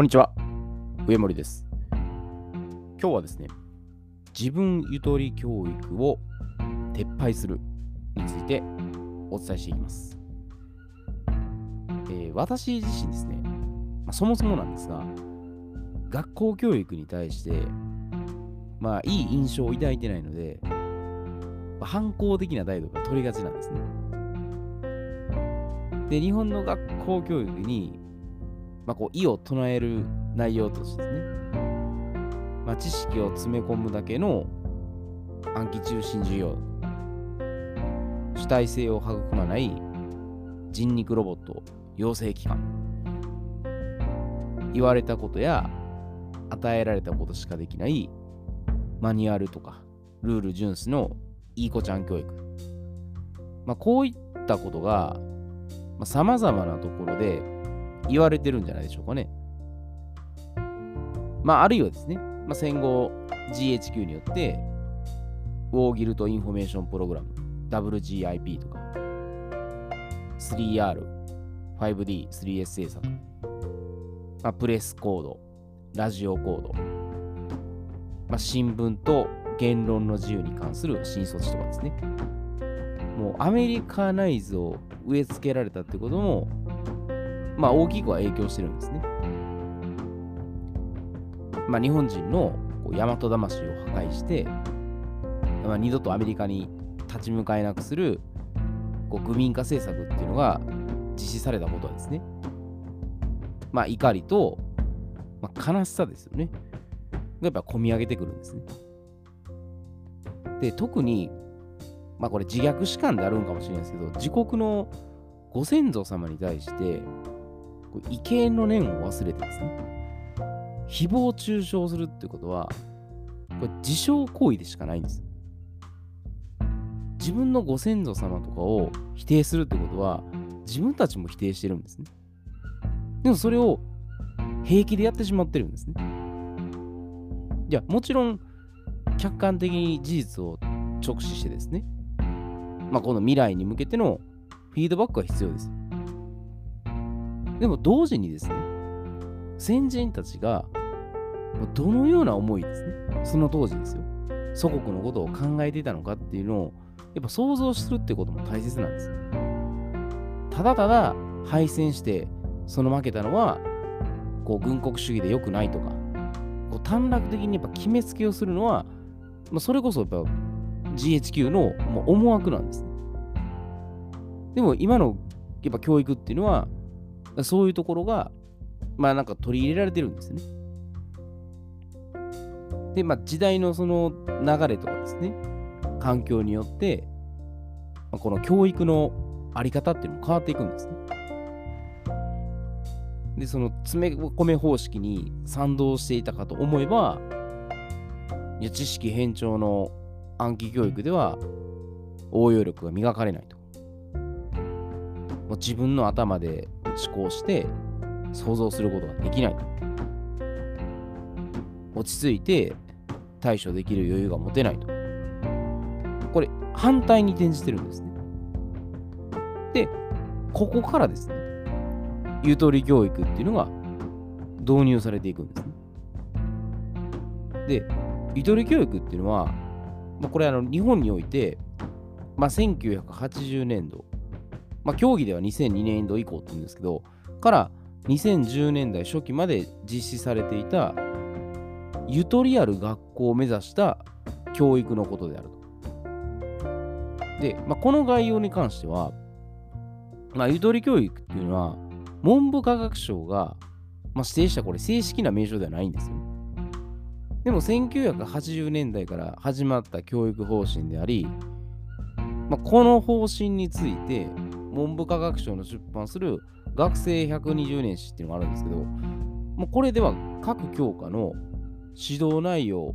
こんにちは、上森です。今日はですね、自分ゆとり教育を撤廃するについてお伝えしていきます。えー私自身ですね、まあ、そもそもなんですが、学校教育に対して、まあ、いい印象を抱いてないので、まあ反抗的な態度が取りがちなんですね。で、日本の学校教育に、まあ、こう意を唱える内容としてですね、まあ、知識を詰め込むだけの暗記中心授業、主体性を育まない人肉ロボット養成機関、言われたことや与えられたことしかできないマニュアルとかルール順守のいい子ちゃん教育、まあ、こういったことがさまざ、まなところで言われてるんじゃないでしょうかね。まあ、あるいはですね、まあ、戦後 GHQ によって、 War Guilt Information Program、WGIP とか、3R、5D、3S 政策、まあ、プレスコード、ラジオコード、まあ、新聞と言論の自由に関する新措置とかですね。もうアメリカナイズを植え付けられたってことも、まあ大きくは影響してるんですね。まあ日本人のこう大和魂を破壊して、まあ、二度とアメリカに立ち向かえなくするこう愚民化政策っていうのが実施されたことはですね、まあ怒りと、まあ、悲しさですよね。やっぱ込み上げてくるんですね。で、特に、まあこれ自虐史観であるんかもしれないですけど、自国のご先祖様に対して、畏敬の念を忘れてですね、誹謗中傷するってことは、これ自傷行為でしかないんです。自分のご先祖様とかを否定するってことは、自分たちも否定してるんですね。でもそれを平気でやってしまってるんですね。いや、もちろん、客観的に事実を直視してですね、まあ、この未来に向けてのフィードバックが必要です。でも同時にですね、先人たちがどのような思いですね、その当時ですよ、祖国のことを考えていたのかっていうのを、やっぱ想像するってことも大切なんです。ただただ敗戦して、その負けたのは、こう軍国主義で良くないとか、こう短絡的にやっぱ決めつけをするのは、まあ、それこそやっぱ GHQ のもう思惑なんですね。でも今のやっぱ教育っていうのは、そういうところが、まあなんか取り入れられてるんですね。で、まあ時代のその流れとかですね、環境によって、まあ、この教育のあり方っていうのも変わっていくんですね。で、その詰め込め方式に賛同していたかと思えば、いや知識偏重の暗記教育では応用力が磨かれないと。もう自分の頭で思考して想像することができないと。落ち着いて対処できる余裕が持てないと。これ反対に転じてるんですね。で、ここからですね、ゆとり教育っていうのが導入されていくんですね。で、ゆとり教育っていうのは、まあ、これあの日本において、まあ、1980年度、まあ、競技では2002年度以降って言うんですけど、から2010年代初期まで実施されていたゆとりある学校を目指した教育のことであると。で、まあ、この概要に関しては、まあ、ゆとり教育っていうのは、文部科学省が、まあ、指定したこれ正式な名称ではないんですよ。でも1980年代から始まった教育方針であり、まあ、この方針について文部科学省の出版する学生120年史っていうのがあるんですけど、もうこれでは各教科の指導内容、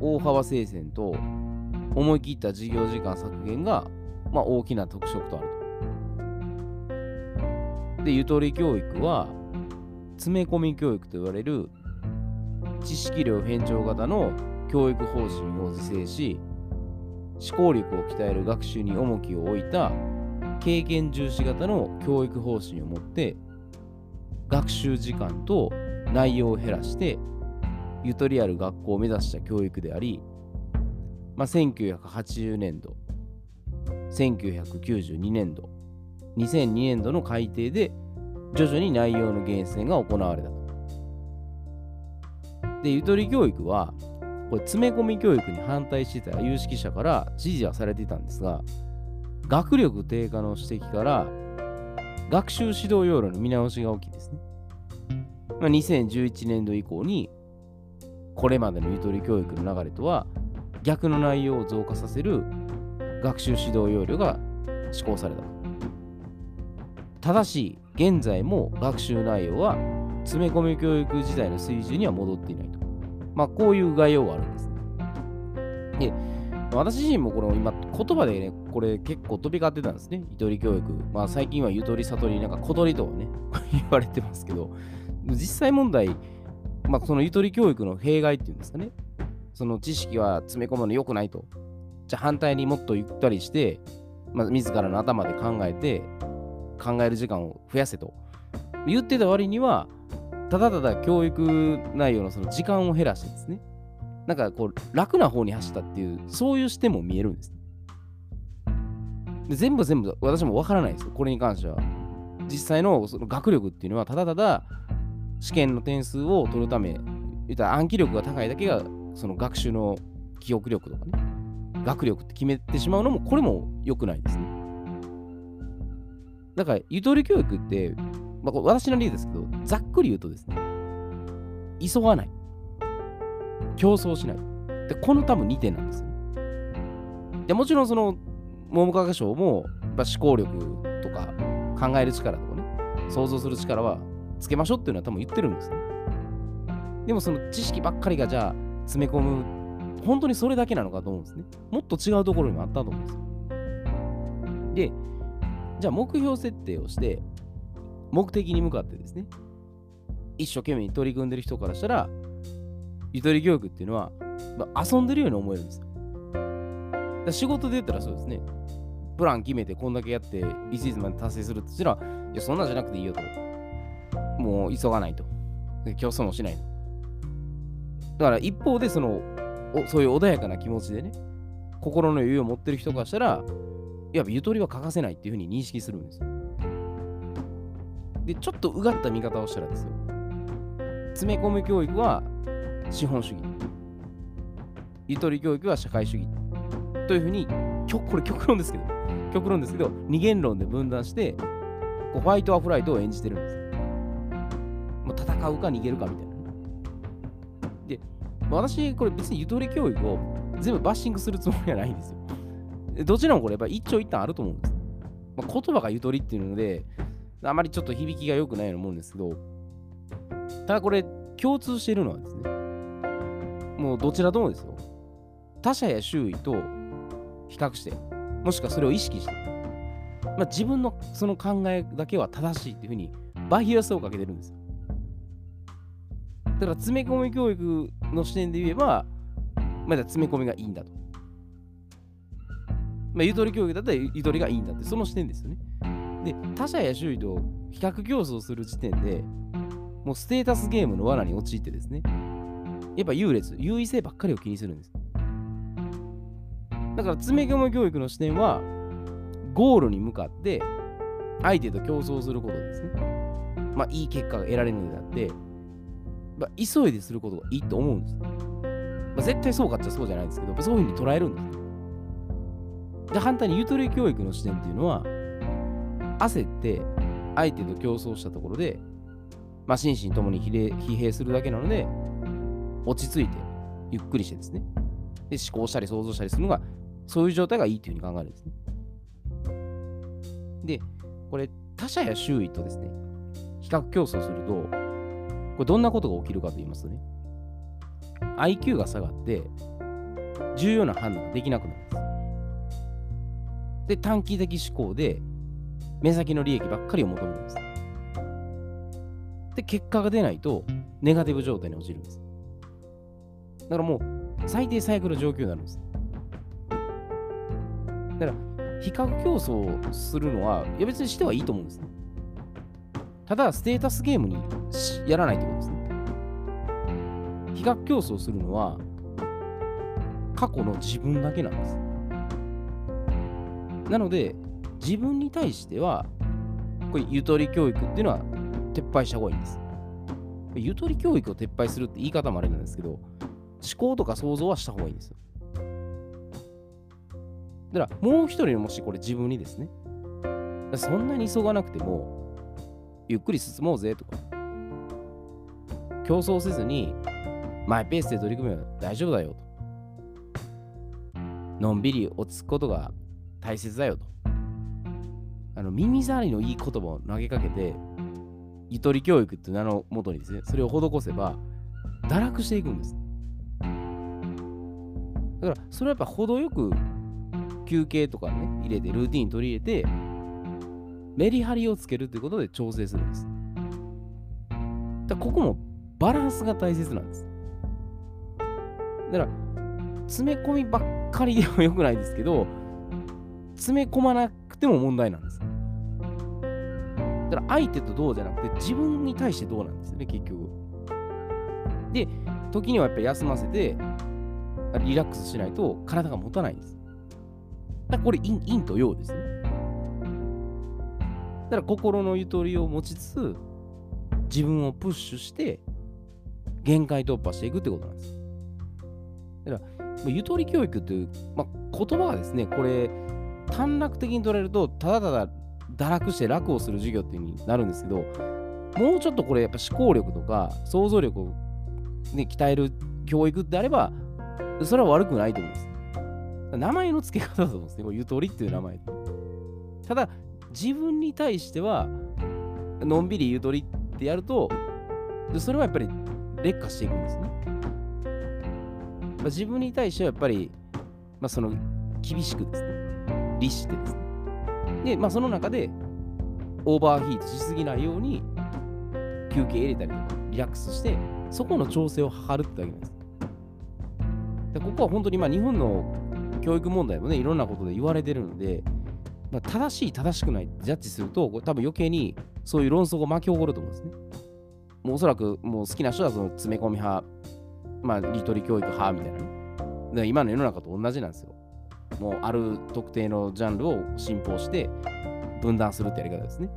大幅生鮮と思い切った授業時間削減が、まあ、大きな特色とあると。で、ゆとり教育は詰め込み教育と言われる知識量偏重型の教育方針を是正し、思考力を鍛える学習に重きを置いた経験重視型の教育方針を持って、学習時間と内容を減らしてゆとりある学校を目指した教育であり、まあ、1980年度1992年度2002年度の改定で徐々に内容の厳選が行われたと。で、ゆとり教育は、これ詰め込み教育に反対してた有識者から支持はされていたんですが、学力低下の指摘から、学習指導要領の見直しが起きいですね。まあ、2011年度以降に、これまでのゆとり教育の流れとは逆の内容を増加させる学習指導要領が施行された。ただし、現在も学習内容は詰め込み教育時代の水準には戻っていないと。まあ、こういう概要があるんです。で、私自身もこの今、言葉でね、これ結構飛び交ってたんですね。ゆとり教育。まあ、最近はゆとり悟り、なんか小鳥とはね、言われてますけど、実際問題、まあ、そのゆとり教育の弊害っていうんですかね。その知識は詰め込むの良くないと。じゃあ反対にもっとゆったりして、まあ、自らの頭で考えて、考える時間を増やせと言ってた割には、ただただ教育内容のその時間を減らしてですね、なんかこう楽な方に走ったっていう、そういう視点も見えるんです。で全部全部私もわからないですよ、これに関しては。実際のその学力っていうのは、ただただ試験の点数を取るため、言ったら暗記力が高いだけが、その学習の記憶力とかね、学力って決めてしまうのも、これも良くないですね。だから、ゆとり教育って、まあ、私の例ですけど、ざっくり言うとですね、急がない。競争しない。で、この多分2点なんですよ、ね。で、もちろんその、文部科学省も、思考力とか考える力とかね、想像する力はつけましょうっていうのは多分言ってるんですね。でもその知識ばっかりがじゃあ詰め込む、本当にそれだけなのかと思うんですね。もっと違うところにもあったと思うんですよ。で、じゃあ目標設定をして、目的に向かってですね、一生懸命に取り組んでる人からしたら、ゆとり教育っていうのは、まあ、遊んでるように思えるんですよ。仕事で言ったらそうですね、プラン決めてこんだけやって、いついつまで達成するって言ったら、いや、そんなんじゃなくていいよと。もう急がないと。競争もしないと。だから一方で、その、そういう穏やかな気持ちでね、心の余裕を持ってる人からしたら、やっぱゆとりは欠かせないっていうふうに認識するんですよ。で、ちょっとうがった見方をしたらですよ。詰め込み教育は資本主義。ゆとり教育は社会主義。というふうに、これ極論ですけど、極論ですけど、二元論で分断して、こうファイトアフライトを演じてるんです。もう戦うか逃げるかみたいな。で、私、これ別にゆとり教育を全部バッシングするつもりはないんですよ。どちらもこれやっぱ一長一短あると思うんです。まあ、言葉がゆとりっていうので、あまりちょっと響きが良くないようなもんですけど、ただこれ共通しているのはですね、もうどちらともですよ。他者や周囲と比較して、もしくはそれを意識して、まあ、自分のその考えだけは正しいっていうふうにバイアスをかけてるんですよ。だから詰め込み教育の視点で言えば、まだ詰め込みがいいんだと。まあ、ゆとり教育だったらゆとりがいいんだって、その視点ですよね。で、他者や周囲と比較競争する時点で、もうステータスゲームの罠に陥ってですね、やっぱ優劣、優位性ばっかりを気にするんです。だから、詰め込み教育の視点は、ゴールに向かって相手と競争することですね。まあ、いい結果が得られるのであって、まあ、急いですることがいいと思うんです。まあ、絶対そうかっちゃそうじゃないですけど、そういうふうに捉えるんです。で、反対にゆとり教育の視点っていうのは、焦って相手と競争したところで、まあ、心身ともに疲弊するだけなので、落ち着いて、ゆっくりしてですね。で、思考したり想像したりするのが、そういう状態がいいというふうに考えるんですね。で、これ、他者や周囲とですね、比較競争すると、これどんなことが起きるかと言いますとね、IQ が下がって、重要な判断ができなくなるんです。で、短期的思考で、目先の利益ばっかりを求めるんです。で、結果が出ないと、ネガティブ状態に陥るんです。だからもう、最低最悪の状況になるんです。だから、比較競争するのは、いや別にしてはいいと思うんですね。ただ、ステータスゲームにやらないってことですね。比較競争するのは過去の自分だけなんです。なので、自分に対しては、これ、ゆとり教育っていうのは撤廃した方がいいんです。ゆとり教育を撤廃するって言い方もあれなんですけど、思考とか想像はした方がいいんですよ。だから、もう一人のもしこれ自分にですね、そんなに急がなくても、ゆっくり進もうぜとか、競争せずに、マイペースで取り組めば大丈夫だよと。のんびり落ち着くことが大切だよと。あの耳障りのいい言葉を投げかけて、ゆとり教育っていう名のもとにですね、それを施せば、堕落していくんです。だから、それはやっぱ程よく休憩とかね、入れて、ルーティン取り入れて、メリハリをつけるということで調整するんです。だここもバランスが大切なんです。だから、詰め込みばっかりでは良くないですけど、詰め込まなくても問題なんです。だから相手とどうじゃなくて自分に対してどうなんですよね、結局。で、時にはやっぱり休ませて、リラックスしないと体が持たないんです。だからこれ陰、陰と陽ですね。だから心のゆとりを持ちつつ、自分をプッシュして、限界突破していくってことなんです。だから、ゆとり教育という、まあ、言葉がですね、これ、短絡的に取れると、ただただ堕落して楽をする授業っていう風になるんですけど、もうちょっとこれ、やっぱ思考力とか想像力を、ね、鍛える教育であれば、それは悪くないと思うんです。名前の付け方だと思うんですね。もうゆとりっていう名前。ただ、自分に対しては、のんびりゆとりってやると、それはやっぱり劣化していくんですね。まあ、自分に対してはやっぱり、まあ、その厳しくですね、律してですね。で、まあ、その中でオーバーヒートしすぎないように休憩入れたりとかリラックスして、そこの調整を図るってわけなんです。でここは本当にまあ日本の教育問題もね、いろんなことで言われてるので、まあ、正しい、正しくないジャッジすると、これ多分余計にそういう論争が巻き起こると思うんですね。もうおそらくもう好きな人はその詰め込み派、まあ、リトリ教育派みたいなね。で今の世の中と同じなんですよ。もうある特定のジャンルを信奉して分断するってやり方ですね。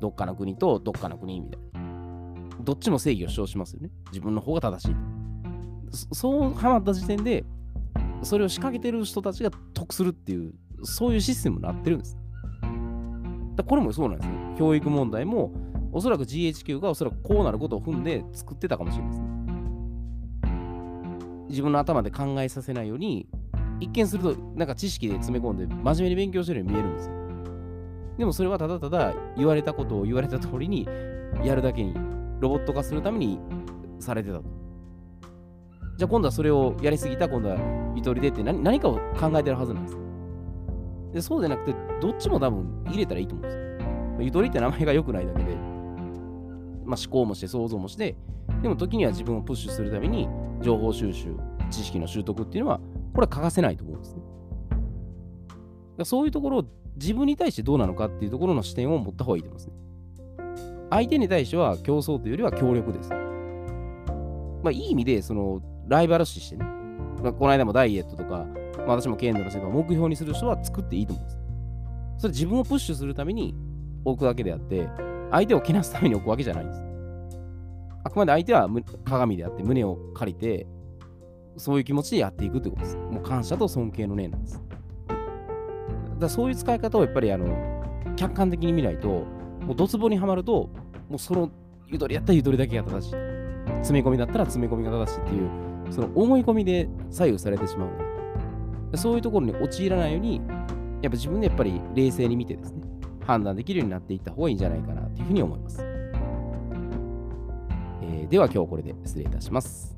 どっかの国とどっかの国みたいな。どっちも正義を主張しますよね。自分の方が正しい。そうハマった時点で、それを仕掛けてる人たちが得するっていう、そういうシステムになってるんです。だこれもそうなんですよ。教育問題も、おそらく GHQ がおそらくこうなることを踏んで作ってたかもしれないですね。自分の頭で考えさせないように、一見するとなんか知識で詰め込んで真面目に勉強してるように見えるんですよ。でもそれはただただ言われたことを言われた通りにやるだけに、ロボット化するためにされてたと。じゃあ今度はそれをやりすぎた、今度はゆとりでって何何かを考えてるはずなんです。でそうじゃなくて、どっちも多分入れたらいいと思うんですよ。ゆとりって名前が良くないだけで、まあ、思考もして想像もして、でも時には自分をプッシュするために情報収集、知識の習得っていうのは、これは欠かせないと思うんですね。そういうところを自分に対してどうなのかっていうところの視点を持った方がいいと思いますね。相手に対しては競争というよりは協力です。まあ、いい意味で、その、ライバル視してね、まあ、この間もダイエットとか、まあ、私も剣道の世界を目標にする人は作っていいと思うんです。それ自分をプッシュするために置くだけであって、相手をけなすために置くわけじゃないんです。あくまで相手は鏡であって胸を借りて、そういう気持ちでやっていくということです。もう感謝と尊敬の念なんです。だそういう使い方をやっぱりあの客観的に見ないと、もうドツボにはまると、もうそのゆとりやったらゆとりだけが正しい。詰め込みだったら詰め込みが正しいっていう、その思い込みで左右されてしまうので、そういうところに陥らないように、やっぱ自分でやっぱり冷静に見てですね、判断できるようになっていった方がいいんじゃないかなというふうに思います。えー、では今日これで失礼いたします。